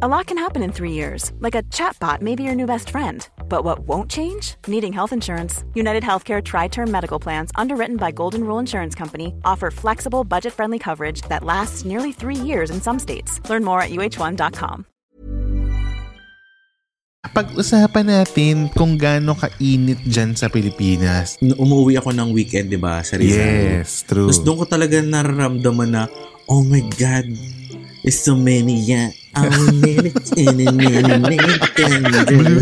A lot can happen in three years, like a chatbot may be your new best friend. But what won't change? Needing health insurance. United Healthcare Tri Term Medical Plans, underwritten by Golden Rule Insurance Company, offer flexible, budget friendly coverage that lasts nearly three years in some states. Learn more at uh1.com. Pag-usapan natin kung gaano kainit dyan sa Pilipinas. Umuwi ako ng weekend, di ba, sa Rizal? Yes, true. Tapos doon ko talaga nararamdaman na, oh my God, it's so many, yeah. Blue,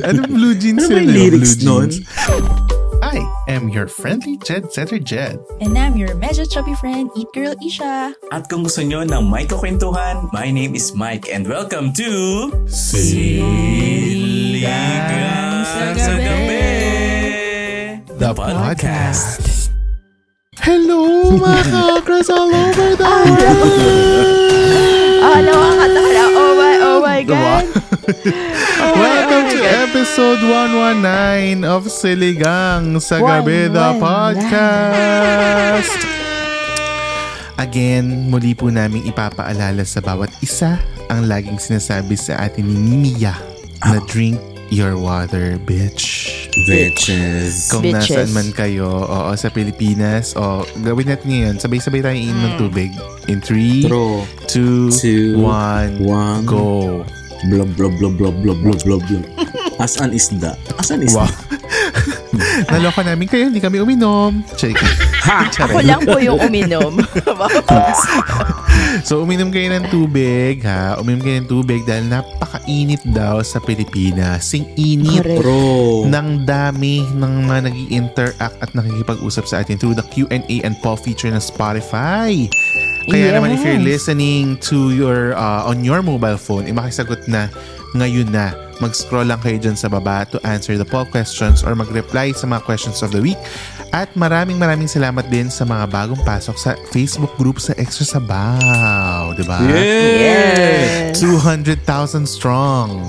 ano blue jeans Ano yun, yung lyrics Blue jeans. I am your friendly Jed Setter Jed. And I'm your medyo chubby friend, Eat Girl Isha. At kung gusto nyo ng may kakwentuhan, my name is Mike and welcome to Siligang sa Gabi, The podcast. Hello, mga kakras all over the world! Ah, nakakata ka na. Oh my, oh my God. Oh Welcome oh my to God. episode 119 of Siligang sa Gabi, the 119. podcast. Again, muli po namin ipapaalala sa bawat isa ang laging sinasabi sa atin ni Mimiya na drink your water, bitch. Bitches. Kung Bitches. nasaan man kayo, oo, sa Pilipinas, o gawin natin ngayon, sabay-sabay tayo iinom ng tubig. In 3, True. 2, Two, 1, one. go. Blob, blob, blob, blob, blob, blob, blob, blob. As an isda. As an isda. Wow. Naloka namin kayo, hindi kami uminom. Check. Ako lang po yung uminom. So, uminom kayo ng tubig, ha? Uminom kayo ng tubig dahil napakainit daw sa Pilipinas. Sing init Correct. Bro. ng dami ng mga nag interact at nakikipag-usap sa atin through the Q&A and poll feature ng Spotify. Kaya naman if you're Yes. listening to your uh, on your mobile phone, eh, makisagot na ngayon na. Mag-scroll lang kayo dyan sa baba to answer the poll questions or mag-reply sa mga questions of the week. At maraming maraming salamat din sa mga bagong pasok sa Facebook group sa Extra Sabaw. Diba? Yes. 200,000 strong.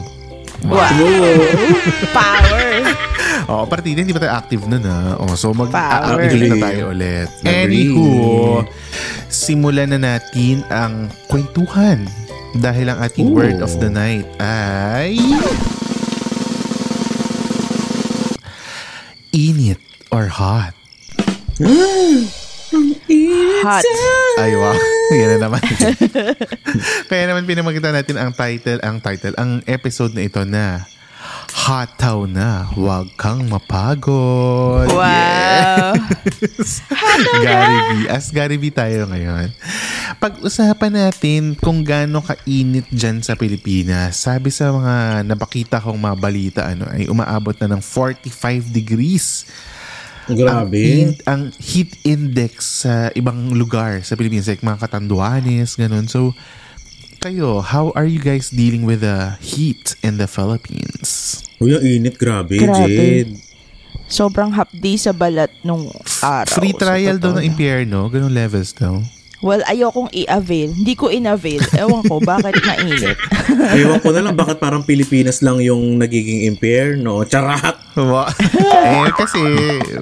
Wow. Power. Oo, partida, hindi pa tayo active nun ha. Oh, so mag-active na tayo ulit. Anywho, simulan na natin ang kwentuhan. Dahil ang ating Ooh. word of the night ay... Init or hot? Hot. Ay, wow. Yan na naman. Kaya naman pinamagitan natin ang title, ang title, ang episode na ito na Hataw na, huwag kang mapagod. Wow. Gary V. As Gary V tayo ngayon. Pag-usapan natin kung gaano kainit dyan sa Pilipinas. Sabi sa mga napakita kong mga balita, ano, ay umaabot na ng 45 degrees. Grabe. Ang, in- ang heat index sa ibang lugar sa Pilipinas, like mga Katanduanes, ganun. So, kayo, how are you guys dealing with the heat in the Philippines? Uy, ang init. Grabe, Grabe. Jed. Sobrang hapdi sa balat nung araw. Free trial daw ng impyerno, ganun levels daw. Well, ayokong i-avail. Hindi ko in-avail. Ewan ko, bakit mainit? Ewan ko na lang bakit parang Pilipinas lang yung nagiging impyerno. Charat! Eh, kasi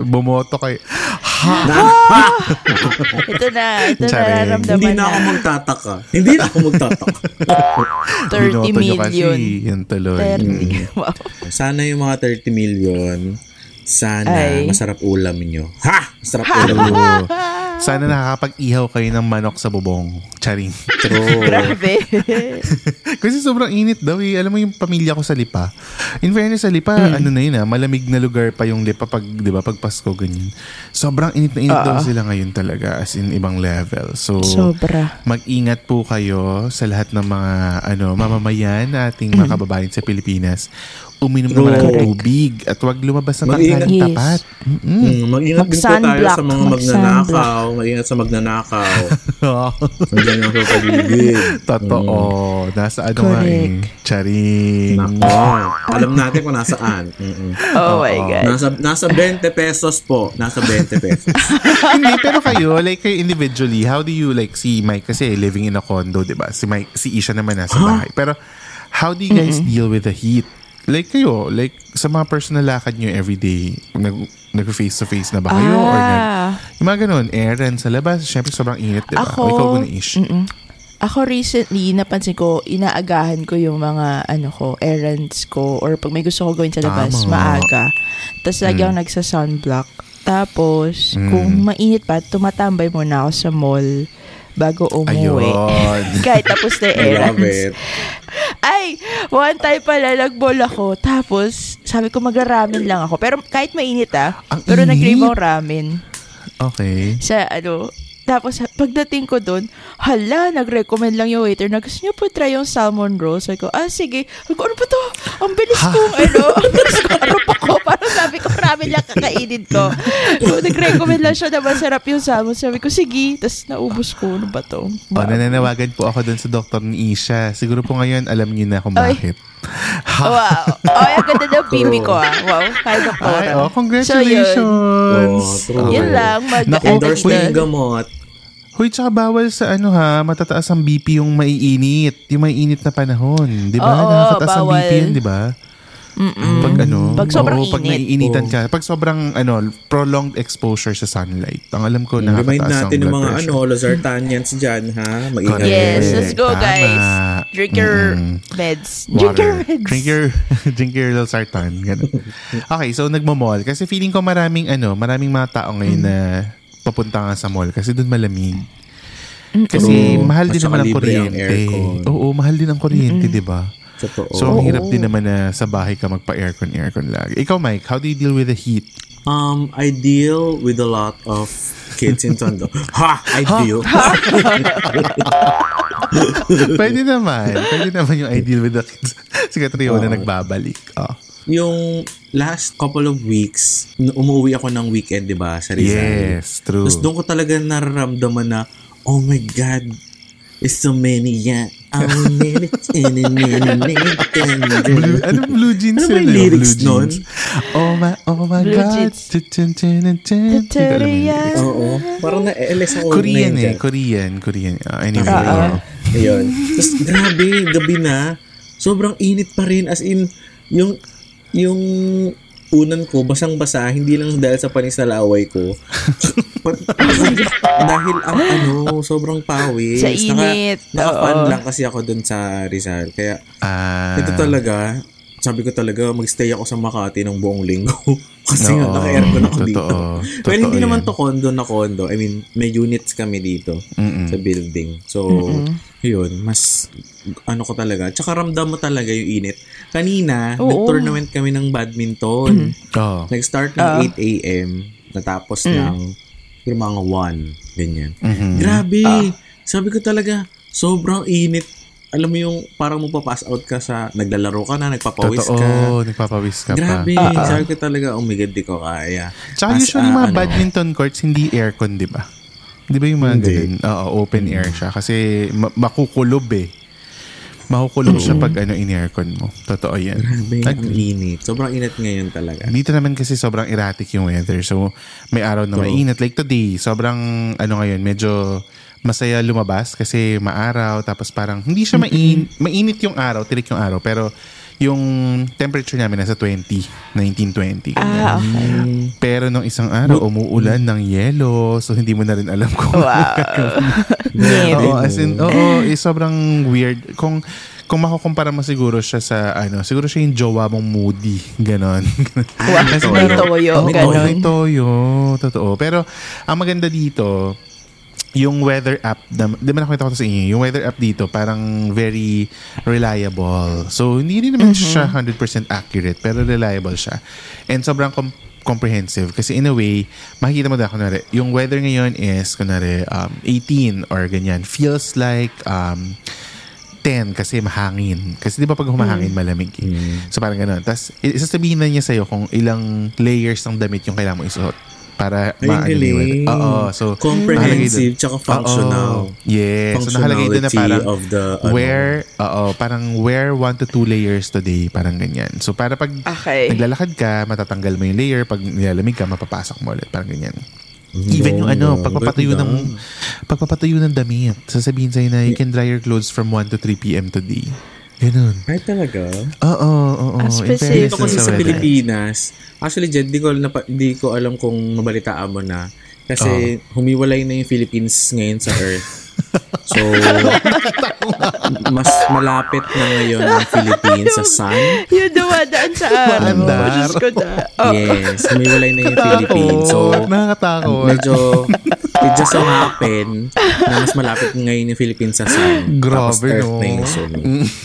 bumoto kayo. Ha? ito na, ito na nararamdaman Hindi na ako magtataka. Hindi na ako magtataka. 30 Binoto nyo million. Kasi, yan tuloy. 30. Wow. Sana yung mga 30 million, sana Ay. masarap ulam nyo. Ha! Masarap ulam nyo. Sana nakakapag-ihaw kayo ng manok sa bubong. Charing. True. Grabe. Kasi sobrang init daw eh. Alam mo yung pamilya ko sa Lipa. In fairness sa Lipa, Mm. ano na yun ah, malamig na lugar pa yung Lipa pag, di ba, pag Pasko ganyan. Sobrang init na init daw Oo. sila ngayon talaga as in ibang level. So, Sobra. mag-ingat po kayo sa lahat ng mga ano mamamayan na ating Mm. mga kababayan sa Pilipinas. Uminom True. naman ng tubig at huwag lumabas ng tanghaling Yes. tapat. Mm-mm. Mm, mag-ingat din po tayo sa mga magnanakaw. Mag-ingat sa magnanakaw. Lang sa paligid. Totoo. Nasa ano nga eh. Charing. Nako. Alam natin kung nasaan. Mm-mm. Oh my God. Nasa, nasa 20 pesos po. Nasa 20 pesos. Hindi, pero kayo, like kayo individually, how do you like si Mike kasi living in a condo, di ba? Si Mike, si Isha naman nasa bahay. Pero how do you guys deal with the heat? Like kayo, like sa mga personal lakad nyo everyday, nag, nag-face to face na ba kayo? Or nag, Ah. yung mga ganun, errands sa labas, syempre sobrang init, di ba? O Ako, ikaw muna, Ish. mm-mm. ako recently, napansin ko, inaagahan ko yung mga, ano ko, errands ko, or pag may gusto ko gawin sa labas, Tama. maaga. Tapos lagi ako nagsa-sunblock. Tapos, Mm. kung mainit pa, tumatambay muna ako sa mall bago umuwi. Kahit tapos na errands. Ay, one time pala, nag-mall ako. Tapos, sabi ko magra-ramen lang ako. Pero kahit mainit ah. Ang pero nag-crave ako ramen. Okay. Sa ano, tapos pagdating ko doon, hala, nag-recommend lang yung waiter na gusto niyo po try yung salmon roll. Sabi ko, ah sige. Sabi ko, ano ba to? Ang bilis kong ano, ang bilis ko, ano pa ko? Parang sabi ko, ramen lang kakainin ko. So, nag-recommend lang siya na masarap yung salmon. Sabi ko, sige. Tapos naubos ko, ano ba to? O, nananawagan po ako dun sa doktor ni Isha. Siguro po ngayon, alam niyo na kung Ay. bakit. Wow. Ay, ang ganda ng bibi ko ah. Wow. Kaya doktora. Ay, oh, congratulations! Oh, true. Yun lang. Mag- Naku, Endorse mo ano, yung gamot. Hoy, tsaka bawal sa ano ha, matataas ang BP yung maiinit. Yung maiinit na panahon. Di ba? Oo, Nakakataas ang. BP yun, di ba? Pag ano, Pag sobrang oo, pag init. naiinitan ka, pag sobrang ano, prolonged exposure sa sunlight. Ang alam ko, Remind nakakataas ang natin ng mga pressure. ano, Lozartanians dyan, ha? Mag-ingat. Yes, let's go Tama. guys. Drink your Mm-mm. meds. Drink your Water. meds. Drink your, drink your Losartan. Ganun. Okay, so nagmo-mall. Kasi feeling ko maraming ano, maraming mga tao ngayon na papunta nga sa mall kasi doon malamig. Kasi True. mahal din naman ang ang kuryente. aircon. Oo, mahal din ang kuryente, di ba? Totoo. So, ang hirap din naman na sa bahay ka magpa-aircon, aircon lagi. Ikaw, Mike, how do you deal with the heat? Um, I deal with a lot of kids in Tondo. ha! I deal. Pwede naman. Pwede naman yung I deal with the kids. si Katriona na nagbabalik. Oh. Yung last couple of weeks, umuwi ako ng weekend, di ba, sa Rizal. Yes, true. Tapos doon ko talaga nararamdaman na, oh my God, it's so many, yeah. Oh, many, Blue, ano blue jeans Ano yun, yung eh? lyrics blue nun? Oh my, oh my Blue God. Oo. Parang na-LS ako. Korean eh. dyan. Korean. Korean. Ah, anyway. Oh. Ayun. Tapos grabe, gabi na. Sobrang init pa rin. As in, yung, yung unan ko, basang-basa, hindi lang dahil sa panis na laway ko. Pa- dahil ang ano, sobrang pawis. Sa init. Naka, naka-fan lang kasi ako dun sa Rizal. Kaya, Ah. ito talaga, sabi ko talaga, magstay ako sa Makati ng buong linggo. kasi Oo. nga, naka-aircon ako Totoo. dito. Totoo Well, hindi naman yan. to condo na condo. I mean, may units kami dito Mm-mm. sa building. So, yun, mas ano ko talaga. Tsaka ramdam mo talaga yung init. Kanina, Oo. nag-tournament kami ng badminton. Oh. Nag-start ng Ah. 8 a.m. Natapos ng yung mga 1. Ganyan. Mhm. Grabe! Ah. Sabi ko talaga, sobrang init. Alam mo yung parang mo pass out ka sa naglalaro ka na, nagpapawis Totoo. ka. Nagpapawis ka Grabe. pa. Sabi ko talaga, oh my God, di ko kaya. Tsaka As usually a, mga ano, badminton courts, hindi aircon, di ba? Di ba yung mga Hindi. ganun? Oo, open air siya. Kasi ma- makukulob eh. Makukulob siya pag ano, in-aircon mo. Totoo yan. Grabe, ang Agree. init. Sobrang init ngayon talaga. Dito naman kasi sobrang erratic yung weather. So, may araw na True. mainit. Like today, sobrang ano ngayon, medyo masaya lumabas kasi maaraw. Tapos parang hindi siya main, mainit yung araw, tirik yung araw. Pero yung temperature namin nasa 20, 19, 20. ganyan. Ah, okay. Pero nung isang araw, umuulan ng yelo. So, hindi mo na rin alam kung Wow. Oo, as in, oo, eh, sobrang weird. Kung kung makukumpara mo siguro siya sa ano, siguro siya yung jowa mong moody, ganon. Wow, Kasi may toyo, may toyo, totoo. Pero ang maganda dito, yung weather app, na, di ba nakita ko sa inyo, yung weather app dito parang very reliable. So, hindi rin naman siya 100% accurate, pero reliable siya. And sobrang com- comprehensive kasi in a way, makikita mo na kunwari, yung weather ngayon is kunwari um, 18 or ganyan. Feels like um, 10 kasi mahangin. Kasi di ba pag humahangin, malamig. eh. So parang ganun. Tapos isasabihin na niya sa'yo kung ilang layers ng damit yung kailangan mo isuot para weather. Oo. So, Comprehensive, tsaka functional. Oo. Yes. So nakalagay doon na parang of the, ano. wear, oo, parang wear 1 to 2 layers today. Parang ganyan. So para pag Okay. naglalakad ka, matatanggal mo yung layer. Pag nilalamig ka, mapapasok mo ulit. Parang ganyan. Even yung ano, pagpapatuyo ng pagpapatuyo ng damit. Sasabihin sa'yo na you can dry your clothes from 1 to 3 p.m. today. Ganun. Ay, talaga? Oo, oo, oo. In specific. Dito kasi sa sa. Pilipinas, actually, Jed, di ko, napa, di ko alam kung mabalitaan mo na. Kasi humiwalay na yung Philippines ngayon sa Earth. So, mas malapit na ngayon ang Philippines sa sun. Yung dumadaan sa araw. Maandar. Diyos ko na. Oh, Yes, humiwalay na yung Philippines. So, Nakakatakot. medyo it just so happen na mas malapit ngayon yung Philippines sa sun. Tapos Grabe, Earth no? na yung sun.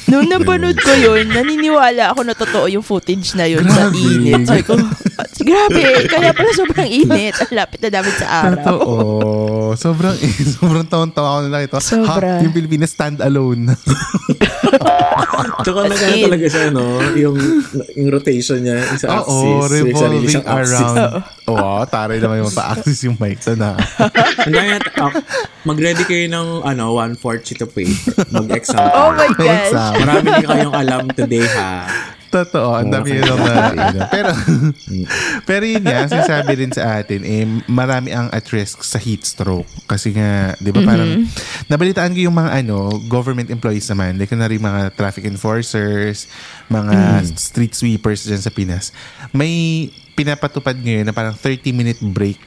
Nung napanood ko yun, naniniwala ako na totoo yung footage na yun sa init. Sabi ko, "Ah, grabe, kaya pala sobrang init. Ang lapit na namin sa araw. Totoo. Sobrang, sobrang taon-tawa ako na nakita. Sobra. Ha, yung Pilipinas stand alone. Tsaka in. talaga siya, no? Yung, yung rotation niya, yung sa axis. Oo, yung sarili revolving axis. around. Oo, taray naman yung pa-axis yung mic. Sana. Kaya, uh, mag-ready kayo ng ano, one-fourth sheet of paper. Mag-exam. Oh my gosh. Marami din kayong alam today, ha? Totoo, ang dami yun na. Pero, pero yun nga, sinasabi rin sa atin, eh, marami ang at risk sa heat stroke. Kasi nga, di ba parang, nabalitaan ko yung mga ano, government employees naman, like kunwari mga traffic enforcers, mga street sweepers dyan sa Pinas. May pinapatupad ngayon na parang 30-minute break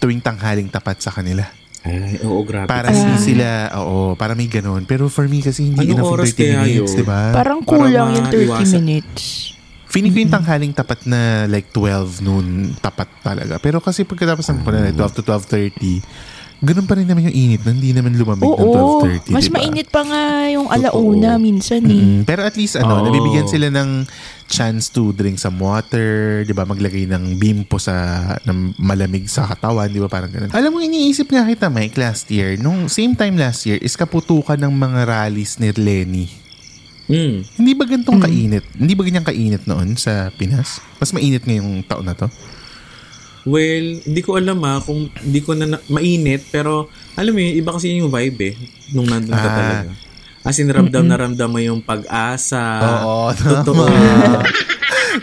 tuwing tanghaling tapat sa kanila. Ay, oo, grabe. Para hindi sila, oo, para may ganun. Pero for me kasi hindi enough yung oras 30 kaya minutes, yun? di ba? Parang Para kulang yung 30 maiwasan. minutes. Feeling ko yung tanghaling tapat na like 12 noon tapat talaga. Pero kasi pagkatapos ng ko na 12 to 12.30, ganun pa rin naman yung init na hindi naman lumamig ng Oo, 12.30. mas diba? mainit pa nga yung alauna minsan eh. Mm, pero at least ano, Oo. nabibigyan sila ng chance to drink some water, 'di ba? Maglagay ng bimpo sa ng malamig sa katawan, 'di ba? Parang ganun. Alam mo iniisip nga kita Mike last year, nung same time last year is kaputukan ng mga rallies ni Lenny. Mm. Hindi ba gantong kainit? Hindi ba ganyang kainit noon sa Pinas? Mas mainit ngayong taon na to? Well, hindi ko alam ah, kung hindi ko na, na mainit, pero alam mo yun, iba kasi yung vibe eh, nung nandun ka Ah. talaga. As in, ramdam na ramdam mo yung pag-asa. Oo, Totoo. tama.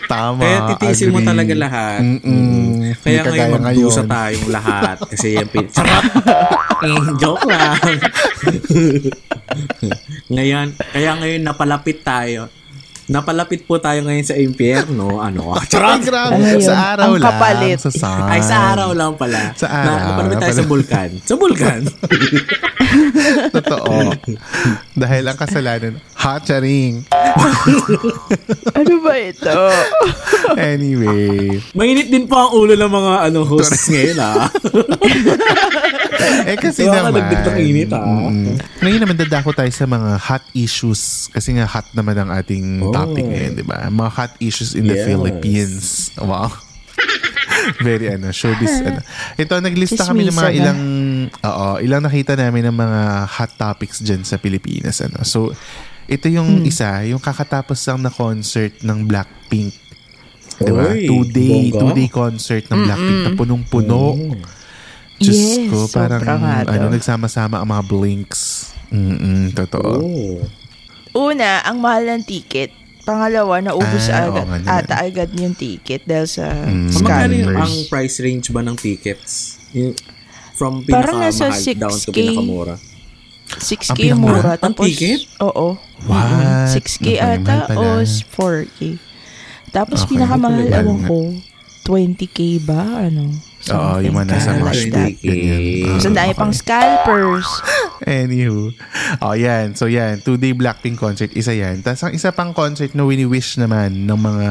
Tama. Kaya titiisin mo talaga lahat. Mm-mm. Mm. Kaya Hindi ngayon magdusa ngayon. tayong lahat. Kasi yung pin... Charot! eh, joke lang. ngayon, kaya ngayon napalapit tayo. Napalapit po tayo ngayon sa impyerno. Ano? Charot! Ay, grabe. Ano? Sa araw Ang lang. kapalit. Sa sun. Ay, sa araw lang pala. Sa araw. Na, napalapit tayo sa bulkan. Sa bulkan. Totoo. Dahil ang kasalanan, hatcharing. Ano ba ito? Anyway. Mainit din po ang ulo ng mga ano hosts ngayon ah. Eh kasi Kaya ka naman. nagdagdag init, ah. mm, ngayon naman dadako tayo sa mga hot issues. Kasi nga hot naman ang ating Oh. topic ngayon, di ba? Mga hot issues in the Yes. Philippines. Wow. Very ano, showbiz. ano. Ito, naglista kami ng mga ilang, oo, ilang nakita namin ng mga hot topics dyan sa Pilipinas. Ano. So, ito yung Hmm. isa, yung kakatapos lang na concert ng Blackpink. Di ba? Oy, Two-day, bongga. two-day concert ng Blackpink na punong-puno. Diyos Yes, ko, parang daw. ano, nagsama-sama ang mga blinks. Mm-mm, totoo. Oh. Una, ang mahal ng ticket. Pangalawa, naubos Ah, agad, naman. ata agad yung ticket dahil sa Mm. So, magkano yung ang price range ba ng tickets? Yung, from Parang nasa pinakamahal down to 6K. pinakamura. 6K Ang pinakamura? mura. Ang Tapos, ticket? Oo. What? Mm, 6K Okay, ata o 4K. Tapos Okay, pinakamahal, mahal ewan ko, 20K ba? Ano? Oo, yung mga nasa that. 20K. ganyan. Okay. pang scalpers. Anywho. Oh, yan. So, yan. Two-day Blackpink concert. Isa yan. Tapos, ang isa pang concert na wini-wish naman ng mga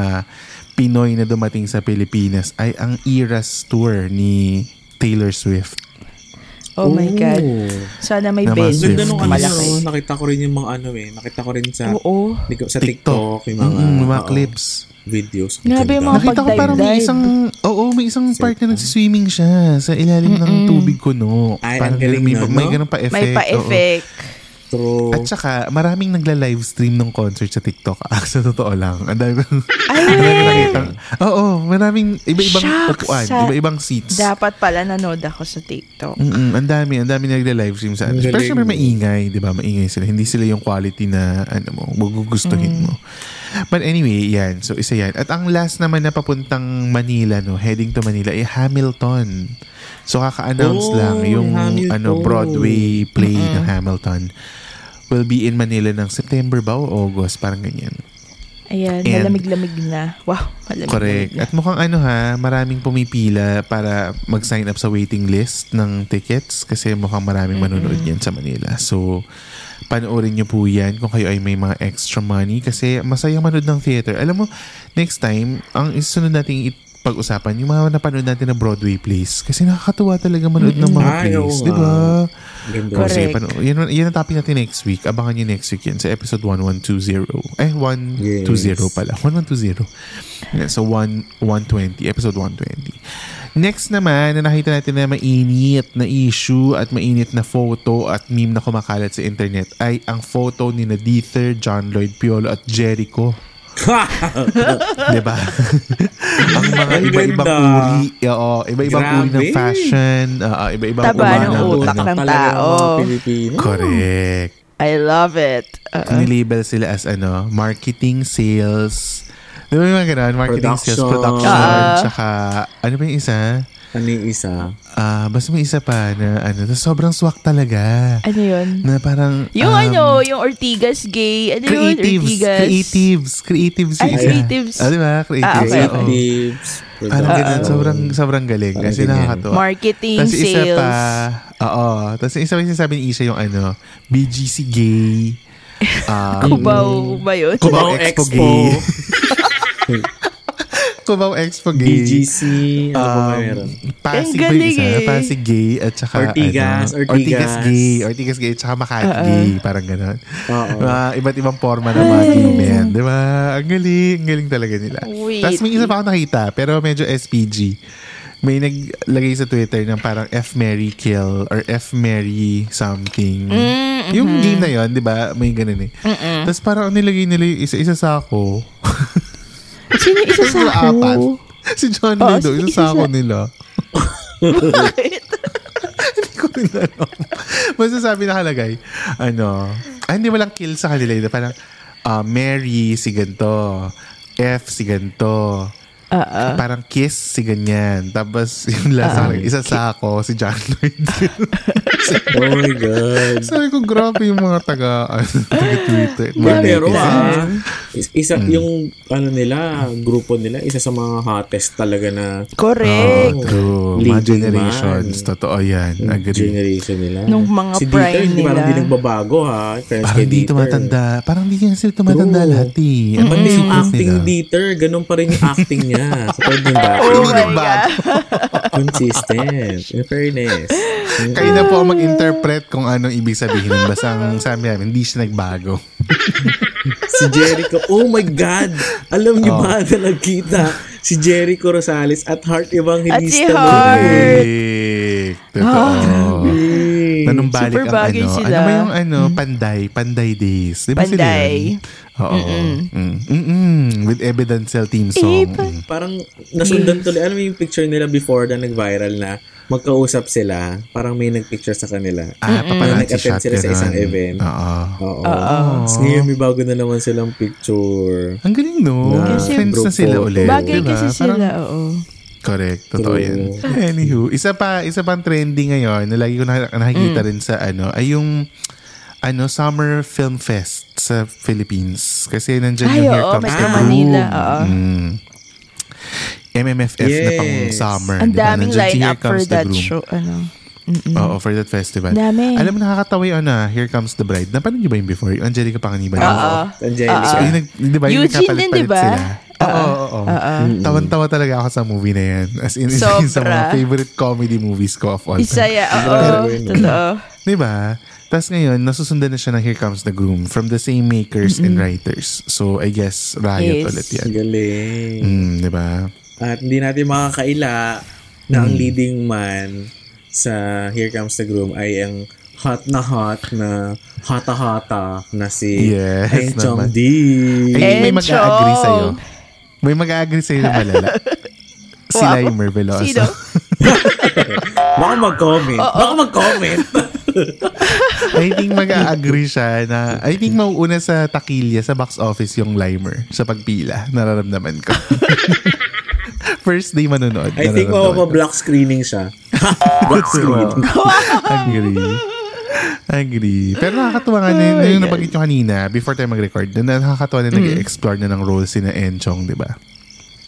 Pinoy na dumating sa Pilipinas ay ang Eras Tour ni Taylor Swift. Oh my God. Na Sana may venue. Swift. Ganda nung ano, Malaki. no? nakita ko rin yung mga ano eh. Nakita ko rin sa, Oo. sa TikTok, yung mga, Mm, mga oo, clips. videos. Grabe yung mga Nakita ko parang may isang, oo, may isang part na nagsiswimming siya sa ilalim ng tubig kuno. Ay, parang ang galing may, nun, may no? ganun pa effect. May pa-effect. True. At saka, maraming nagla-livestream ng concert sa TikTok. Ah, sa totoo lang. Ang dami ko. Ay. Oo, maraming iba-ibang Shucks, upuan, sa- iba-ibang seats. dapat pala nanood ako sa TikTok. Mm-mm, ang dami, ang dami nagla-livestream sa. Ang Pero syempre maingay, di ba? Maingay sila. Hindi sila yung quality na, ano mo, magugustuhin mo. But anyway, yan. So, isa yan. At ang last naman na papuntang Manila, no, heading to Manila, ay Hamilton. So, kaka-announce Oh, lang yung Hamilton. ano Broadway play ng Hamilton will be in Manila ng September ba o August? Parang ganyan. Ayan, And- malamig-lamig na. Wow, malamig-lamig Correct. na. At mukhang ano ha, maraming pumipila para mag-sign up sa waiting list ng tickets kasi mukhang maraming manonood yan sa Manila. So, panoorin nyo po yan kung kayo ay may mga extra money kasi masayang manood ng theater. Alam mo, next time, ang isunod nating it- pag-usapan, yung mga napanood natin na Broadway plays. Kasi nakakatuwa talaga manood ng mga Ay, plays. Di ba? Correct. Kasi, pano, yan, yan ang topic natin next week. Abangan nyo next week yan sa episode 1120. Eh, 120 Yes. pala. 1120. Yeah, so, 1, 120. Episode 120. Next naman, na nakita natin na mainit na issue at mainit na photo at meme na kumakalat sa internet ay ang photo ni na John Lloyd Piolo at Jericho. Di ba? ang mga Ang iba-ibang uri. Oo, iba-ibang uri ng fashion. Oo, iba-ibang Taba uri ng utak ano. ng tao. Pilipino. Correct. I love it. Uh, Nilabel sila as ano, marketing, sales. Di ba yung mga ganun? Marketing, sales, Production. production. Ah. Tsaka, ano ba yung isa? Ano yung isa? Ah, basta may isa pa na ano, tas sobrang swak talaga. ano yun? Na parang, Yung um, ano, yung Ortigas gay. Ano yun? creatives, Ortigas. creatives, creatives. Ay, isa. creatives. Ah, di ba? Creatives. Ah, okay. Creatives. Parang production. ganun, sobrang, sobrang galing. Parang Kasi ganyan. nakakatuwa. Marketing, Tapos isa sales. pa, oo. Tapos isa pa yung sinasabi ni Isha yung ano, BGC gay. Um, Kubaw ba yun? Cubao Expo, Expo. Cubao Expo gay. BGC. Ano pa ba Um, meron? Pasig ba yung isa? eh. Pasig gay at saka Ortigas, ano, Ortigas. Ortigas gay. Ortigas gay at saka Makati gay. Parang gano'n. Oo. Mga iba't ibang forma ng mga gay men. Di ba? Ang galing. Ang galing talaga nila. Wait. Tapos may isa pa ako nakita pero medyo SPG. May naglagay sa Twitter ng parang F Mary Kill or F Mary something. Yung game na yon di ba? May ganun eh. Tapos parang nilagay nila yung isa-isa sa ako. Sino yung isa sa ako? Si John Oo, Lido, isa isa sa ako nila. Bakit? Hindi ko rin alam. Basta sabi nakalagay, ano, ah, hindi walang kill sa kanila. yun. Parang, ah, Mary, si ganito. F, si ganito. Ah, Parang kiss, si ganyan. Tapos, yung last uh, isa sa ako, si John Lloyd. Oh my God. sabi ko, grabe yung mga taga, ano, taga-Twitter. Yeah, Mga pero ah, isa Hmm. yung ano nila, grupo nila, isa sa mga hottest talaga na correct. Oh, true. Mga generations. man. Totoo yan. Agree. generation nila. Nung mga si Dieter, prime hindi parang nila. di nagbabago ha. Friends Parang kay di Dieter. tumatanda. Parang di nga sila tumatanda True. lahat eh. Ang Pati yung acting nila. ni Dieter, ganun pa rin yung acting niya. Sa part ng dati. Oh Hindi my. God. Consistent. In fairness. Kayo na po mag-interpret kung anong ibig sabihin. Basta ang sabi namin, hindi siya nagbago. si Jericho, oh my God! Alam niyo Oh. ba na nagkita si Jericho Rosales at Heart Evangelista. At si? Heart. Correct. Totoo. Eh, Nanumbalik Super ang bagay ano. sila. Ano ba yung ano? Panday. Panday days. Di ba sila Panday. yun? Oo. Mm. Mm-mm. With Evidencel team song. Mm. Parang nasundan tuloy. Alam mo yung picture nila before na nag-viral na magkausap sila. Parang may nag-picture sa kanila. Ah, paparazzi Nag-attend shot. sila sa isang event. Oo. Oo. Tapos ngayon may bago na naman silang picture. Ang galing no. Na Kasi Friends na sila ulit. Bagay diba? kasi Parang- sila, oo. Correct. Totoo yan. Anywho, isa pa, isa pang trending ngayon na lagi ko na, nakikita rin sa ano, ay yung ano, Summer Film Fest sa Philippines. Kasi nandyan Ay, yung Here Comes the Manila, Groom. oo. Mm. MMFF na pang Yes. summer. Ang diba? daming Here line-up for Comes the that Groom. show. Ano. Oo, for that festival. Dami. Alam mo, nakakatawa yung ano, Here Comes the Bride. Napanood niyo ba yung before? Yung Angelica Panganiban. Oo. Angelica. So, yung, nag, di ba, yung Eugene din, nagkapalit-palit di ba? sila? Oo, oo, oo. Tawan-tawa talaga ako sa movie na yan. As in, isa yun sa mga Sobra. favorite comedy movies ko of all time. Isaya, oo. Grabe, no? Totoo. Di ba? Tapos ngayon, nasusundan na siya ng Here Comes the Groom from the same makers and writers. So, I guess, riot Yes. ulit yan. Galing. Mm, di ba? At hindi natin makakaila na ang leading man sa Here Comes the Groom ay ang hot na hot na hata-hata na si Yes Ain Chong naman. D. Ay, may Enchong. mag-a-agree sa'yo. May mag-a-agree sa'yo na malala. si Wow. Limer Veloso. Sino? Baka mag-comment. Baka mag-comment. I think mag-a-agree siya na I think mauuna sa takilya sa box office yung Limer sa pagpila. Nararamdaman ko. First day manonood. I think mapapa-black screening siya. black screening. Agree. Agree. Pero nakakatuwa nga, Oh na, yung nabanggit nyo kanina, before tayo mag-record, na nakakatuwa na nag-explore na ng role si na Enchong, di ba?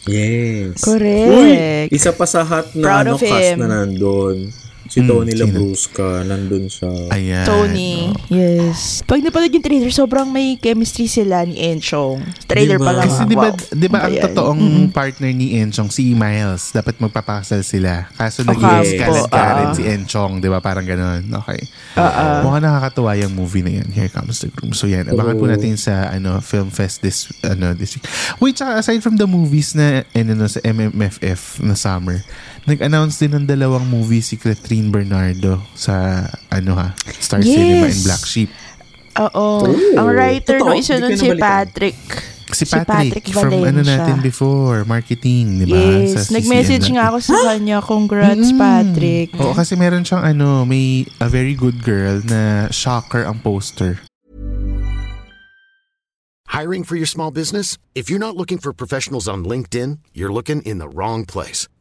Yes. Correct. Isa pa sa hot na Proud ano, cast na nandun. Si Tony sino? Labrusca, nandun siya. Ayan. Tony. Yes. Pag napanood yung trailer, sobrang may chemistry sila ni Enchong. Trailer Diba? pa lang. Kasi ah, di ba, wow. ang Ayan. totoong partner ni Enchong, si Miles, dapat magpapakasal sila. Kaso Okay. Scarlett Karen Ah. si Enchong, di ba? Parang ganun. Okay. Ah, Mukhang nakakatuwa yung movie na yan. Here comes the groom. So yan, abangan po Oo. natin sa ano film fest this ano this week. Wait, tsaka aside from the movies na ano, no, sa MMFF na summer, nag-announce din ng dalawang movie si Catherine Bernardo sa ano ha, Star Yes. Cinema and Black Sheep. Oo. Oh. Ang writer Totoo? no, isa nun si nabalikan. Patrick. Si Patrick, from Valencia. ano natin before, marketing, di ba? Yes. Sa Nag-message nga ako sa kanya. Congrats, Mm. Patrick. Oo, kasi meron siyang ano, may a very good girl na shocker ang poster. Hiring for your small business? If you're not looking for professionals on LinkedIn, you're looking in the wrong place.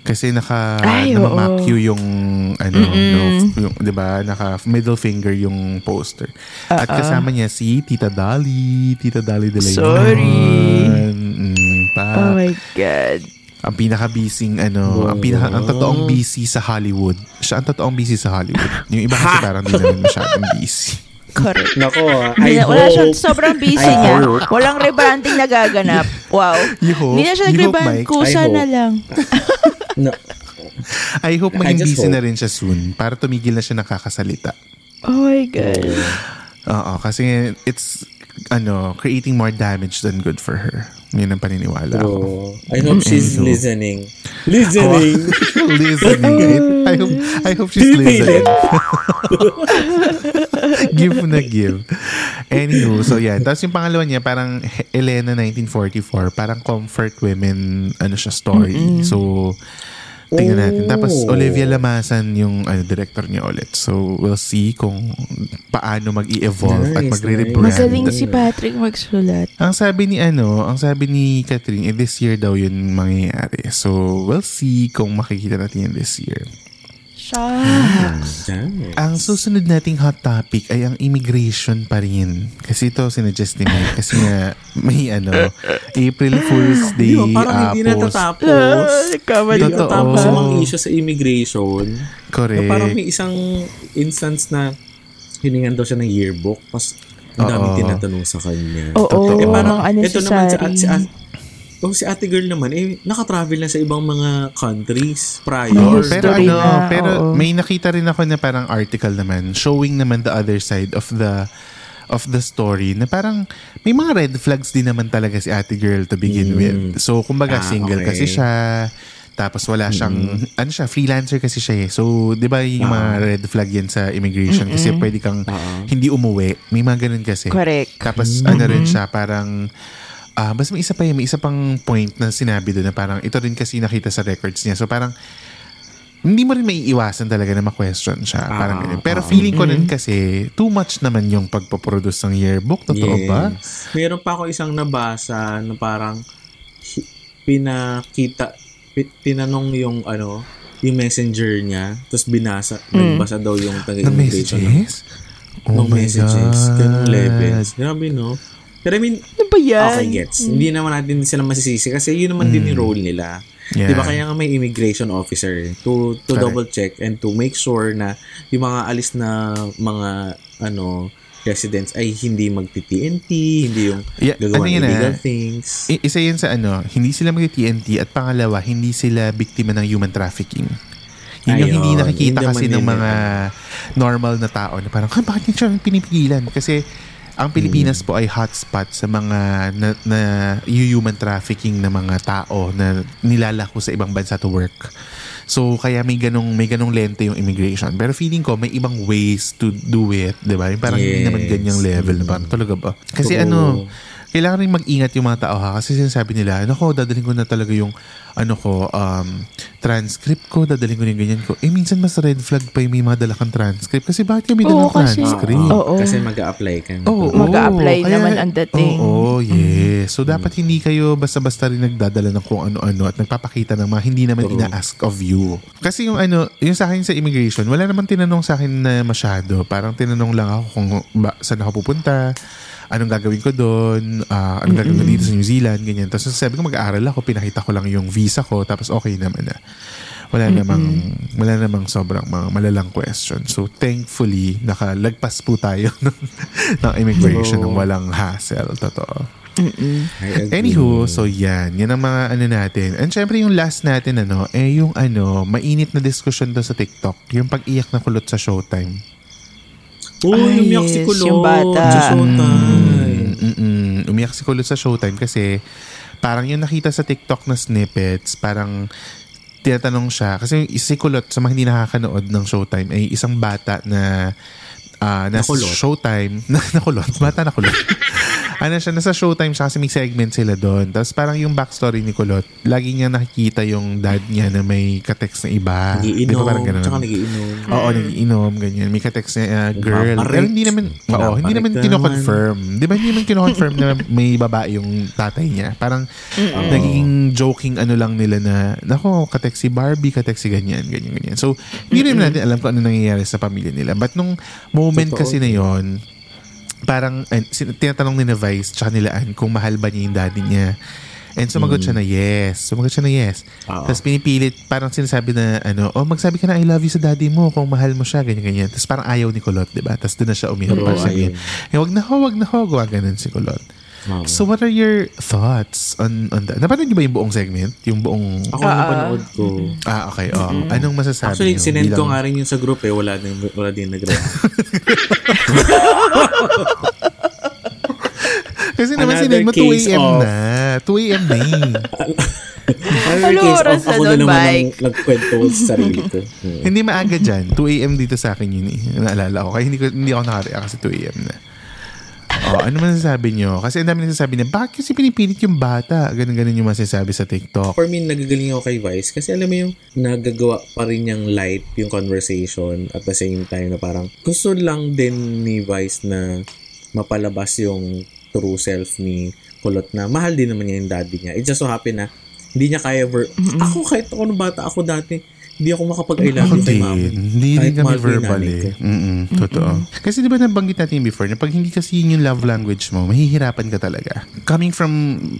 Kasi naka Ay, namamak you yung ano no, yung 'di ba naka middle finger yung poster. At kasama niya si Tita Dolly, Tita Dolly de Leon. Sorry. Mm, pa. Oh my God. ang pinaka-busy ano, ang pinaka ang totoong busy sa Hollywood. Siya ang totoong busy sa Hollywood. Yung iba kasi parang di naman masyadong busy. Correct. Nako, I na, wala hope. sobrang busy I niya. hope. Walang rebranding nagaganap. Wow. You hope? Hindi na siya nag-rebrand. Kusa I na lang. No, I hope I maging just busy hope. na rin siya soon para tumigil na siya nakakasalita. Oh my God. Oo, kasi it's ano, creating more damage than good for her. Yun ang paniniwala ko. oh, I hope she's Enzo. listening. Listening! listening. I, I hope I hope she's listening. give na give. Anywho, so yeah. Tapos yung pangalawa niya, parang Elena 1944, parang comfort women, ano siya, story. So, tingnan natin. Tapos, Oh. Olivia Lamasan yung ano, director niya ulit. So, we'll see kung paano mag-i-evolve at Nice, magre-rebrand. Magaling si Patrick magsulat. Ang sabi ni ano, ang sabi ni Catherine, eh, this year daw yun mangyayari. So, we'll see kung makikita natin yun this year. Shucks. Damn. Ang susunod nating hot topic ay ang immigration pa rin. Kasi ito, sinuggest ni Mike. Kasi nga, may ano, April Fool's Day Yo, parang ah, hindi natatapos. Kamali Totoo. ko. Tapos yung mga issue sa immigration. Correct. Parang may isang instance na hiningan daw siya ng yearbook. Tapos ang dami tinatanong sa kanya. Oo, Totoo. Eh, parang, mga ito naman si, unnecessary. Oh, si ate girl naman, eh, nakatravel na sa ibang mga countries prior. History pero ano, na, pero oo. may nakita rin ako na parang article naman showing naman the other side of the of the story na parang may mga red flags din naman talaga si ate girl to begin with. So, kumbaga Ah, single okay. kasi siya. Tapos wala siyang, ano siya, freelancer kasi siya eh. So, di ba yung mga red flag yan sa immigration? Kasi pwede kang hindi umuwi. May mga ganun kasi. Correct. Tapos ano rin siya, parang ah basta may isa pa yun, may isa pang point na sinabi doon na parang ito rin kasi nakita sa records niya. So parang hindi mo rin maiiwasan talaga na ma-question siya. Parang ganun. Pero feeling ko rin kasi too much naman yung pagpaproduce ng yearbook. Totoo ba? Meron pa ako isang nabasa na parang pinakita, pi- tinanong yung ano, yung messenger niya, tapos binasa, nagbasa daw yung The taga-immigration ng, messages? Oh ng my messages. God. Ganong levels. Grabe, no? Pero I mean, Ano ba yan? okay, gets. Hindi naman natin sila masisisi kasi yun naman din yung role nila. Mm. Yeah. Di ba kaya nga may immigration officer to to Correct. double check and to make sure na yung mga alis na mga ano residents ay hindi magti-TNT, hindi yung Yeah, gagawa ano yun, illegal ah? things. I- isa yan sa ano, hindi sila mag-TNT at pangalawa, hindi sila biktima ng human trafficking. Yun yung Ayun, hindi nakikita yun kasi ng yun, mga normal na tao na parang, ha, bakit niya siya pinipigilan? Kasi ang Pilipinas po ay hotspot sa mga na, na human trafficking na mga tao na nilalako sa ibang bansa to work. So kaya may ganong may ganong lente yung immigration. Pero feeling ko may ibang ways to do it, 'di ba? Parang hindi Yes. naman ganyang level na parang talaga ba? Kasi Totoo. ano, kailangan rin mag-ingat yung mga tao ha kasi sinasabi nila, ano ko, dadalhin ko na talaga yung ano ko, um, transcript ko, dadalhin ko na yung ganyan ko. Eh, minsan mas red flag pa yung may mga dala kang transcript. Kasi bakit yung may Oo, dalang kasi- transcript? Oo. Kasi mag-a-apply ka. Oo, Mag-a-apply oo. Kaya- naman ang dating. Oo, yes. So, dapat hindi kayo basta-basta rin nagdadala ng kung ano-ano at nagpapakita ng mga hindi naman Oo. ina-ask of you. Kasi yung ano, yung sa akin sa immigration, wala naman tinanong sa akin na masyado. Parang tinanong lang ako kung ba, saan ako pupunta, anong gagawin ko doon, ah, anong gagawin ko dito sa New Zealand, ganyan. Tapos sabi ko mag-aaral ako, pinakita ko lang yung visa ko, tapos okay naman na. Wala namang, wala namang sobrang mga malalang question. So, thankfully, nakalagpas po tayo ng, ng immigration ng walang hassle. Totoo. Agree. Anywho, so yan. Yan ang mga ano natin. And syempre yung last natin, ano, eh yung ano, mainit na discussion doon sa TikTok. Yung pag-iyak na kulot sa Showtime. Oh, Ay, umiyak si Kulot. yung bata. Sa showtime. Mm-mm. Umiyak si Kulot sa Showtime kasi parang yung nakita sa TikTok na snippets, parang tinatanong siya. Kasi si Kulot, sa mga hindi nakakanood ng Showtime, ay isang bata na ah, nasa Nakulot. Showtime. Na, nakulot. Bata nakulot. ano siya, nasa Showtime siya kasi may segment sila doon. Tapos parang yung backstory ni Kulot, lagi niya nakikita yung dad niya na may katext na iba. Di Nagiinom. ba parang ganun? Tsaka nagiinom. Oo, nagiinom, ganyan. May katext na uh, girl. Nagpaparik. Pero hindi naman, oo, hindi naman kino-confirm. Di ba hindi naman kino-confirm na may babae yung tatay niya? Parang nagiging joking ano lang nila na, nako, katext si Barbie, katext si ganyan, ganyan, ganyan. So, hindi rin natin alam kung ano nangyayari sa pamilya nila. But nung moment Totoo. kasi na yon parang sin- tinatanong ni na Vice tsaka nila Ann kung mahal ba niya yung daddy niya. And sumagot siya na yes. Sumagot siya na yes. Oo. Tapos pinipilit, parang sinasabi na, ano, oh, magsabi ka na I love you sa daddy mo kung mahal mo siya, ganyan, ganyan. Tapos parang ayaw ni Kulot, di ba? Tapos doon na siya umiyak. Oo, Parang sabihin, eh, wag na ho, wag na ho. Gawa ganun si Kulot. Oo. So what are your thoughts on, on that? Napanood niyo ba yung buong segment? Yung buong... Ako napanood ko. Ah, okay. Oh. Anong masasabi Actually, niyo? sinend ko nga rin yung sa group eh. Wala din, wala din nag Kasi naman sinend mo 2 case a.m. na. 2 a.m. na eh. Ano case oras na ako na doon, naman Mike? nagkwento sa sarili ko. Hindi maaga dyan. 2 a.m. dito sa akin yun eh. Naalala ko. Kaya hindi, ko, hindi ako nakareact kasi 2 a.m. na. Oh, ano man sasabi nyo? Kasi ang dami nagsasabi na, bakit kasi pinipilit yung bata? Ganun-ganun yung masasabi sa TikTok. For me, nagagaling ako kay Vice kasi alam mo yung nagagawa pa rin niyang light yung conversation at the same time na parang gusto lang din ni Vice na mapalabas yung true self ni Kulot na mahal din naman niya yung daddy niya. It just so happen na hindi niya kaya ver- Ako kahit ako nung bata ako dati, hindi ako makapag-I love Ako you kay mama. Hindi din kami mahal ko yung verbal nanay ko. eh. Mm-mm, totoo. Kasi di ba nabanggit natin yung before na pag hindi kasi yun yung love language mo, mahihirapan ka talaga. Coming from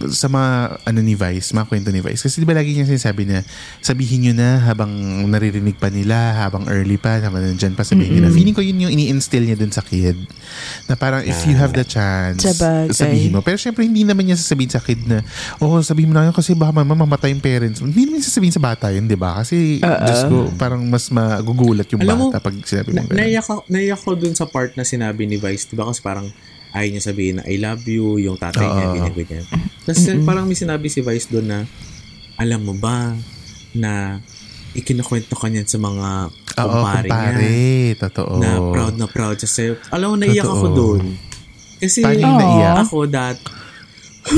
sa mga ano ni Vice, mga kwento ni Vice. Kasi di ba lagi niya sinasabi na sabihin nyo na habang naririnig pa nila, habang early pa, habang nandyan pa sabihin nila. Feeling ko yun yung ini-instill niya dun sa kid. Na parang if you have the chance, Sabagay. sabihin mo. Pero syempre hindi naman niya sasabihin sa kid na, oh sabihin mo na yun kasi baka mama mamatay yung parents mo. Hindi naman sasabihin sa bata yun, di ba? Kasi Diyos ko, parang mas magugulat yung Alam mo, bata pag sinabi mo Na, ganun. naiyak, ako, naiyak ako dun sa part na sinabi ni Vice, di ba? Kasi parang ayaw niya sabihin na I love you, yung tatay niya, Oo. ganyan, ganyan. Tapos parang may sinabi si Vice doon na, alam mo ba na ikinakwento ka niyan sa mga Oo, kumpare niya kumpare. Totoo. na proud na proud siya sa'yo. Alam mo, naiyak Totoo. ako doon. Kasi Paano naiyak? ako dat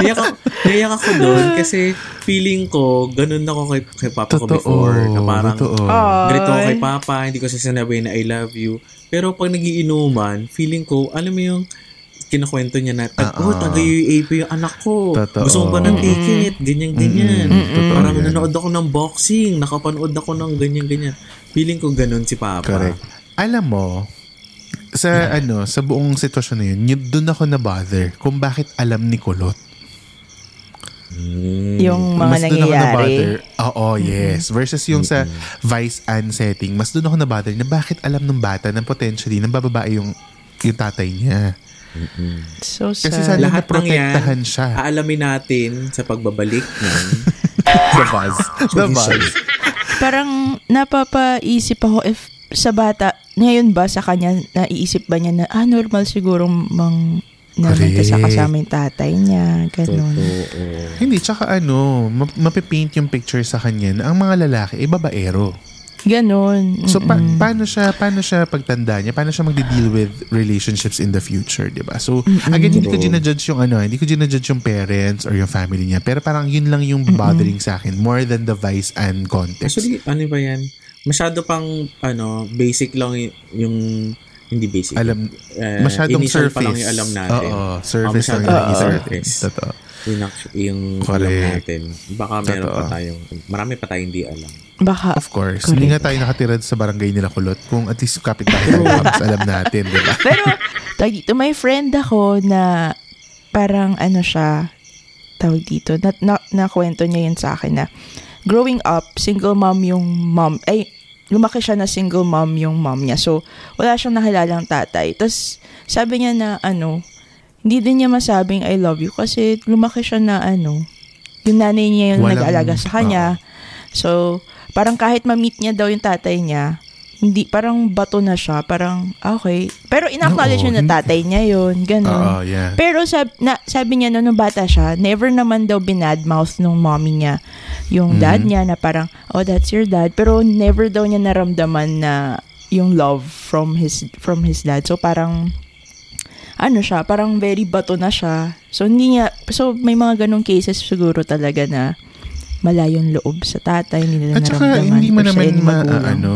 naiyak, ako, naiyak ako doon kasi feeling ko ganun ako kay, kay papa ko Totoo. before na parang Totoo. ganito ako kay papa, hindi ko siya sinabi na I love you. Pero pag nagiinuman, feeling ko, alam mo yung kinakwento niya na, tag, Oo. oh, taga-UAP yung anak ko. Totoo. Gusto mo ba ng ticket? Ganyan, ganyan. Mm-mm. Parang yan. nanood ako ng boxing, nakapanood ako ng ganyan, ganyan. Feeling ko ganun si papa. Correct. Alam mo, sa ano, sa buong sitwasyon na yun, yun doon ako na bother kung bakit alam ni Kulot. yung mga mas doon ako nangyayari. na-bother. Oo, yes. Versus yung sa Vice and setting, mas doon ako na-bother na bakit alam ng bata na potentially nang bababae yung, yung tatay niya. So sad. Kasi sana Lahat ng yan, naprotektahan siya. aalamin natin sa pagbabalik ng The buzz. The buzz. Parang napapaisip ako if sa bata, ngayon ba sa kanya, naiisip ba niya na, ah, normal siguro mang namunta sa kasama yung tatay niya, ganun. Hindi, tsaka ano, ma- mapipaint yung picture sa kanya na ang mga lalaki ay babaero. Ganun. So, pa- Mm-mm. paano siya, paano siya pagtanda niya? Paano siya magde-deal with relationships in the future, di ba? So, again, hindi ko ginajudge yung ano, hindi ko ginajudge yung parents or yung family niya. Pero parang yun lang yung bothering sa akin more than the vice and context. Actually, ano ba yan? Masyado pang, ano, basic lang y- yung, hindi basic. alam, Eh, masyadong surface. pa lang yung alam natin. Oo, surface Oh, lang yung surface. surface. Totoo. Yung, yung alam natin. Baka meron Totoo. pa tayong, marami pa tayong hindi alam. Baka, Of course. Correct. Hindi nga tayo nakatirad sa barangay nila Kulot. Kung at least kapit tayo mas alam natin, di ba? Pero, tawag dito, may friend ako na parang ano siya, tawag dito, na, na, nakwento niya yun sa akin na growing up, single mom yung mom, ay, lumaki siya na single mom yung mom niya. So, wala siyang nakilalang tatay. Tapos, sabi niya na, ano, hindi din niya masabing I love you kasi lumaki siya na, ano, yung nanay niya yung Walang- nag-aalaga sa kanya. So, parang kahit ma-meet niya daw yung tatay niya, hindi, parang bato na siya. Parang, ah, okay. Pero in-acknowledge niya na tatay niya yun. Ganun. Oo, yeah. Pero sab na, sabi niya no, nung bata siya, never naman daw binadmouth nung mommy niya yung dad niya na parang, oh, that's your dad. Pero never daw niya naramdaman na yung love from his from his dad. So parang ano siya, parang very bato na siya. So hindi niya so may mga ganong cases siguro talaga na malayong loob sa tatay, hindi nila At saka, naramdaman. hindi mo naman ma, ano,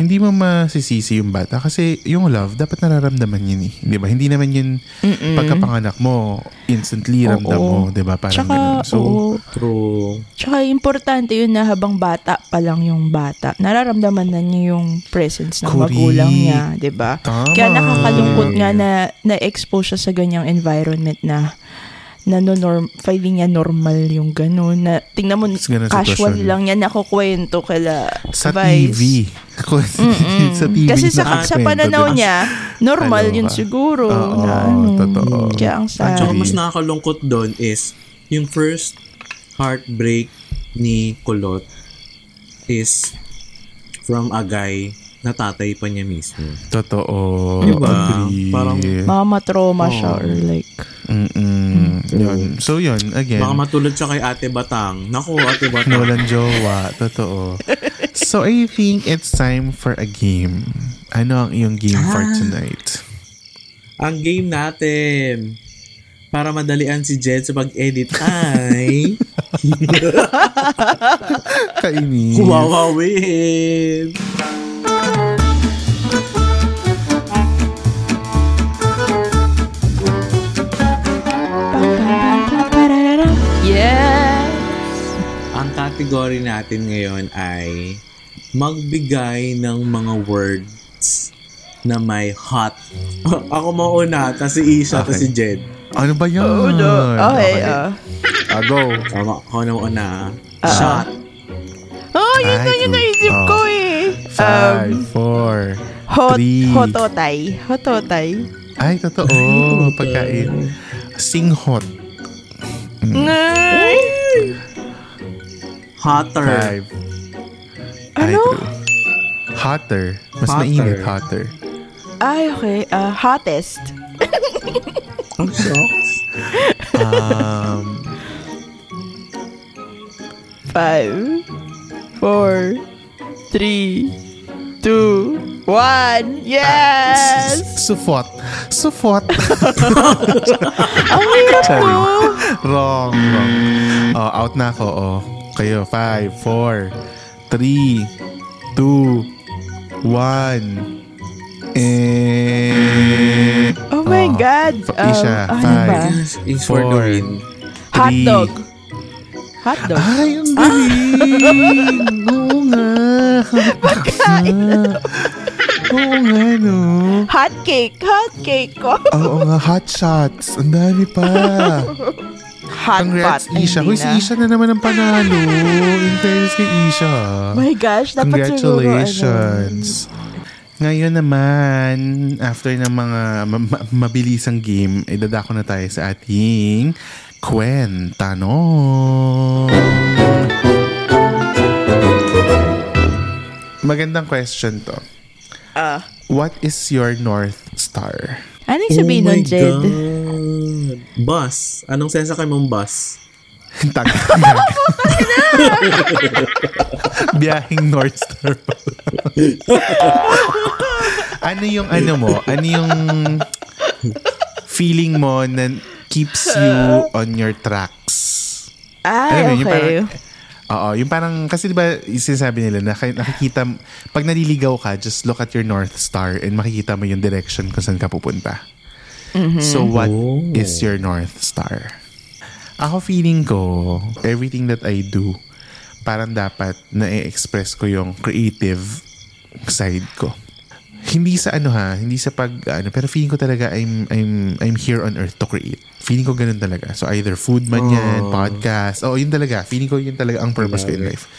hindi mo masisisi yung bata kasi yung love, dapat nararamdaman yun eh. Di ba? Hindi naman yun Mm-mm. pagkapanganak mo, instantly Oo. ramdam mo. Di ba? Parang Tsaka, ganun. So, oo. True. Tsaka importante yun na habang bata pa lang yung bata, nararamdaman na niya yung presence ng Correct. magulang niya, 'di ba? Kaya nakakalungkot nga na na-expose siya sa ganyang environment na na no norm, feeling niya normal yung ganun. Na, tingnan mo, casual sitwasyon. lang niya nakukwento kala sa Vice. TV. sa TV. Kasi sa, sa pananaw diba? niya, normal yun siguro. Oo, na, ano, totoo. Kaya ang sad. Tsaka mas nakakalungkot doon is yung first heartbreak ni Kulot is from a guy na tatay pa niya mismo. Totoo. Diba? Agree. Parang- Mama trauma siya Oo. or like, Mm-mm. Yun. So, yun. Again. Baka matulad siya kay Ate Batang. Naku, Ate Batang. Walang jowa. Totoo. So, I think it's time for a game. Ano ang iyong game for Ah. tonight? Ang game natin para madalian si Jed sa pag-edit ay Kainis. Wawawin! Category natin ngayon ay magbigay ng mga words na may hot. Ako mauna, tas si Isha, Okay. si Jed. Ano ba yun? Oh, no. Okay, ah. Ah, go. Ako, ako na mauna. Shot. Oh, yun Ay, na yung good. naisip Oh. ko eh. Five, four, hot, three. hototay. Hototay. Ay, totoo. Pagkain. Sing hot. Ngay! Hotter. Five. Ay, Ano? Hotter. Mas Hotter. mainit, hotter. Ay, okay. Ah, hottest. Ang shocks. Um, Five, four, three, two, one. Yes! Sufot. Sufot. Ang hirap Sorry. mo. wrong, wrong. Oh, out na ako. Oh. Kayo. Five, four, three, two, one. Eh, Oh my oh. God. Um, Isha, ano five. ba? Is for the Four. win. Three. Hotdog. Hotdog. Ay, ang galing! Oo nga. Pagkain. Oo nga, no? Hot cake. Hot cake ko. Oo nga, hot shots. Ang dami pa. hot Congrats, pot. Isha. Hoy, si. Isha na naman ang panalo. In fairness kay Isha. My gosh, dapat siguro, ano, Congratulations. Ngayon naman, after ng mga ma- ma- mabilisang game, ay dadako na tayo sa ating kwentanong. Magandang question to. Ah. What is your North Star? Anong sabihin oh my nun, Jed? God. Bus. Anong sensakay mong bus? Tag- Biyahing North Star. ano yung ano mo? Ano yung feeling mo na keeps you on your tracks? Ay, Alam mo yun, yung okay. parang, oo, yung parang, kasi di ba, sinasabi nila, na nakikita, pag naliligaw ka, just look at your North Star and makikita mo yung direction kung saan ka pupunta. Mm-hmm. So, what Oh. is your North Star? Ako feeling ko, everything that I do, parang dapat na-express ko yung creative side ko. Hindi sa ano ha, hindi sa pag ano, pero feeling ko talaga I'm I'm I'm here on earth to create. Feeling ko ganun talaga. So either food man yan, podcast. Oh, yun talaga. Feeling ko yun talaga ang purpose ko in life.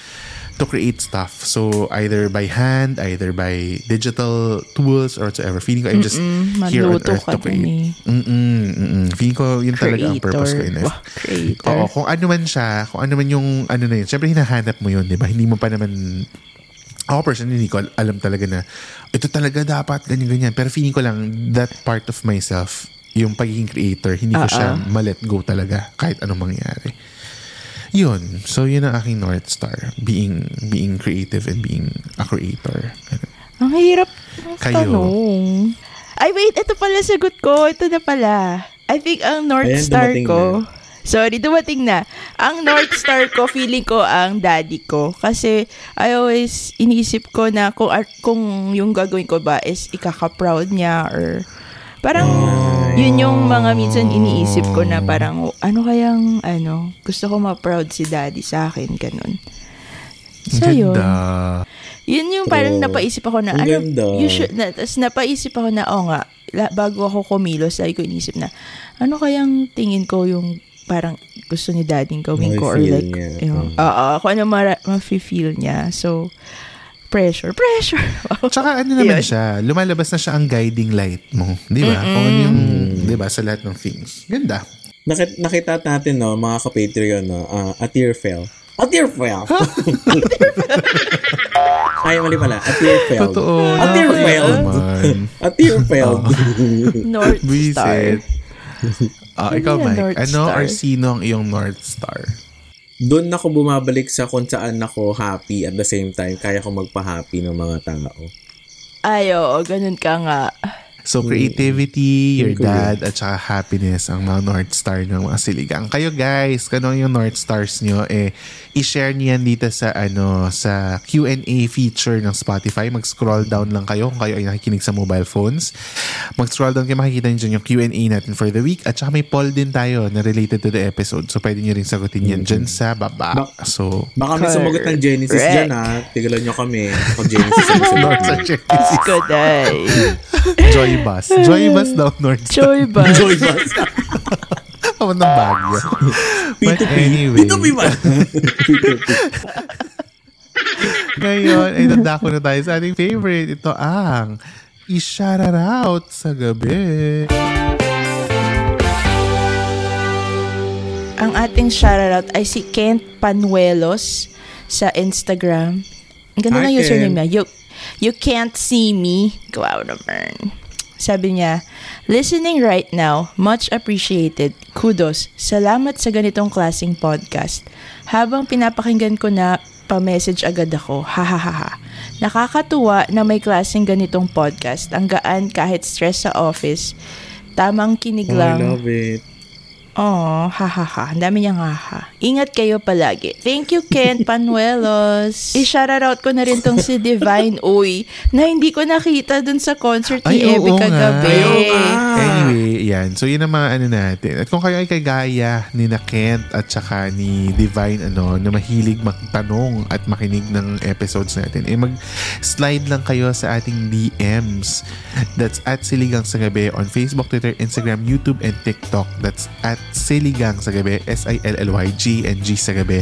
To create stuff. So either by hand, either by digital tools or whatsoever. Feeling ko I'm just here on earth to create. Mm-mm, mm-mm. Feeling ko yun talaga ang purpose ko in life. Wow, creator. Oo, kung ano man siya, kung ano man yung ano na yun, syempre hinahanap mo yun, di ba? Hindi mo pa naman ako personally, hindi ko al- alam talaga na ito talaga dapat, ganyan-ganyan. Pero feeling ko lang, that part of myself, yung pagiging creator, hindi ko siya ma-let go talaga kahit anong mangyari. Yun. So, yun ang aking North Star. Being being creative and being a creator. Ang hirap ng Kayo. tanong. Ay, wait. Ito pala sagot ko. Ito na pala. I think ang North Ayan, Star ko... Sorry, dumating na. Ang North Star ko, feeling ko ang daddy ko. Kasi I always iniisip ko na kung, ar- kung yung gagawin ko ba is ikaka-proud niya or parang yun yung mga minsan iniisip ko na parang ano kayang ano, gusto ko ma-proud si daddy sa akin, ganun. So, yun. Ganda. Yun yung parang Oh, napaisip ako na, ano, you should, na, tas napaisip ako na, oh nga, la, bago ako kumilos, ay ko inisip na, ano kayang tingin ko yung parang gusto ni daddy gawin ko or like, niya. yung, oo, kung ano mara, ma-feel niya. So, pressure, pressure. Tsaka ano naman Yun. siya, lumalabas na siya ang guiding light mo. Di ba? Kung ano yung, di ba, sa lahat ng things. Ganda. Nakita, nakita natin, no, mga ka-Patreon, no, uh, a tear fell. A tear fell! Ay, mali pala. A tear fell. Totoo. A tear fell. naman. A tear fell. North Star. Visit. Ah, ikaw, Mike. North Ano Star? or sino ang iyong North Star? Doon ako bumabalik sa kung saan ako happy at the same time kaya ko magpa-happy ng mga tao. Ay, oo, ganun ka nga. So, creativity, your dad, at saka happiness ang mga North Star ng mga siligang. Kayo guys, kano yung North Stars nyo, eh, i-share niyo yan dito sa, ano, sa Q&A feature ng Spotify. Mag-scroll down lang kayo kung kayo ay nakikinig sa mobile phones. Mag-scroll down kayo, makikita niyo dyan yung Q&A natin for the week. At saka may poll din tayo na related to the episode. So, pwede niyo rin sagutin yan dyan sa baba. Ba- So, Baka may sumagot ng Genesis Correct. dyan ha. Tigalan nyo kami. Ako Genesis. North Star Genesis. Good day. Joy Bus. Joy Bus daw, North Star. Joy ba? Joy Bus. Papuntang Baguio. But P2P. anyway. P2P ba? Ngayon, ay dadako na tayo sa ating favorite. Ito ang i-shout out sa gabi. Ang ating shoutout ay si Kent Panuelos sa Instagram. Ang ganda ng username niya. You, you can't see me. Wow naman. Sabi niya, listening right now, much appreciated. Kudos. Salamat sa ganitong klaseng podcast. Habang pinapakinggan ko na, pa-message agad ako. Ha ha ha ha. Nakakatuwa na may klaseng ganitong podcast. Ang gaan kahit stress sa office. Tamang kinig Oh, I lang. love it. Oh, ha ha ha. Ang dami niyang ha ha. Ingat kayo palagi. Thank you, Ken Panuelos. I-shoutout ko na rin tong si Divine Uy na hindi ko nakita dun sa concert ni Ay, Ebe oo nga. kagabi. Ay, oo nga. Anyway, yan. So, yun ang mga ano natin. At kung kayo ay kagaya ni na Kent at saka ni Divine, ano, na mahilig magtanong at makinig ng episodes natin, eh mag-slide lang kayo sa ating DMs. That's at Siligang sa Gabi on Facebook, Twitter, Instagram, YouTube, and TikTok. That's at Siligang sa Gabi, S-I-L-L-Y-G-N-G sa Gabi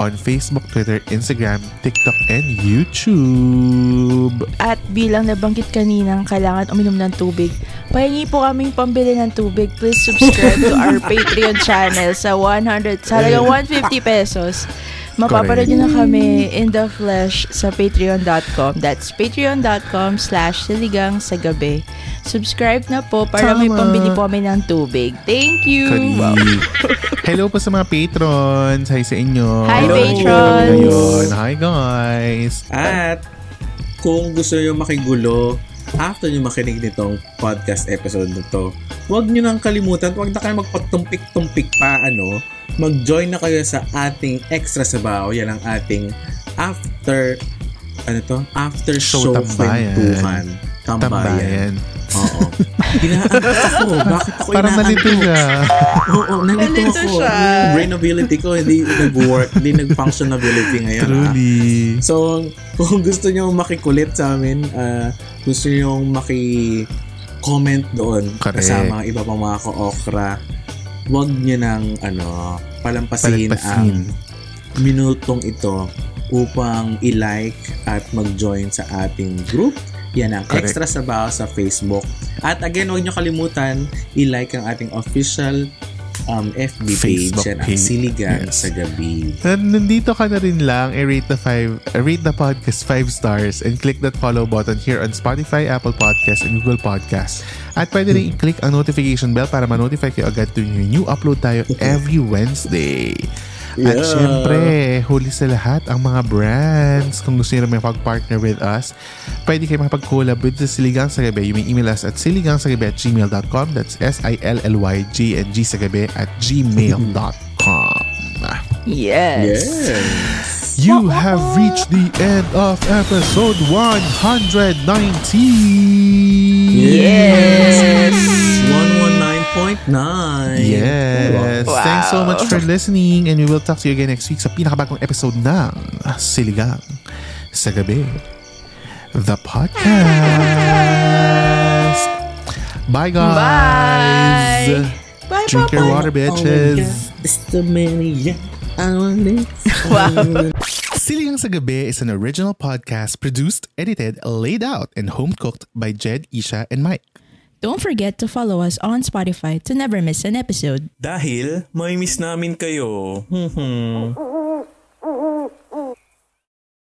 on Facebook, Twitter, Instagram, TikTok, and YouTube. At bilang nabanggit kaninang kailangan uminom ng tubig, pahingi po kaming pambili ng tubig. Please subscribe to our Patreon channel sa 100, sa halagang 150 pesos. Mapapanood nyo na kami in the flesh sa patreon.com. That's patreon.com slash siligang sa gabi. Subscribe na po para may Tama. pambili po kami ng tubig. Thank you! Wow. Hello po sa mga patrons. Hi sa inyo. Hi, Hello. patrons. Ngayon. Hi, guys. At kung gusto nyo makigulo after nyo makinig nitong podcast episode na to, huwag nyo nang kalimutan, huwag na kayo magpatumpik-tumpik pa, ano, mag-join na kayo sa ating extra sabaw. Yan ang ating after, ano to? After Show show, tambayan. Tambayan. Tambayan. Oo. Inaangat ako. Bakit ako Parang nalito siya. Oo, nalito, Nalito ako. siya. Yung brain ability ko hindi nag-work, hindi nag-functionability ngayon. ah. Truly. So, kung gusto nyo makikulit sa amin, ah, gusto nyo maki-comment doon Correct. kasama ang iba pang mga ka-okra, huwag nyo nang ano, palampasin, Palampasin. ang minutong ito upang i-like at mag-join sa ating group. Yan ang Correct. extra sabaw sa Facebook. At again, huwag nyo kalimutan, i-like ang ating official um, FB page. Facebook Yan ang page. Siligan Yes. sa Gabi. Na- Nandito ka na rin lang, i-rate the five, rate the podcast 5 stars and click that follow button here on Spotify, Apple Podcasts, and Google Podcasts. At pwede rin i-click ang notification bell para ma-notify kayo agad tuwing new upload tayo every Wednesday. At Yeah. syempre, huli sa lahat, ang mga brands. Kung gusto nyo may pag-partner with us, pwede kayo makapag-collab with the Siligang sa Gabi. You may email us at siligangsagabi at gmail.com. That's S-I-L-L-Y-G-N-G sa gabi at gmail.com. Yes. Yes. You have reached the end of episode 119. Yes. 119.9. Yes. Wow. Thanks so much for listening and we will talk to you again next week sa pinakabagong episode ng Siligang sa Gabi. The podcast. Bye, guys. Bye. Bye, Drink your Papa. water, oh bitches. It's the many. I want it. Wow. Siligang sa Gabi is an original podcast produced, edited, laid out, and home cooked by Jed, Isha, and Mike. Don't forget to follow us on Spotify to never miss an episode. Dahil may miss namin kayo. Hmm.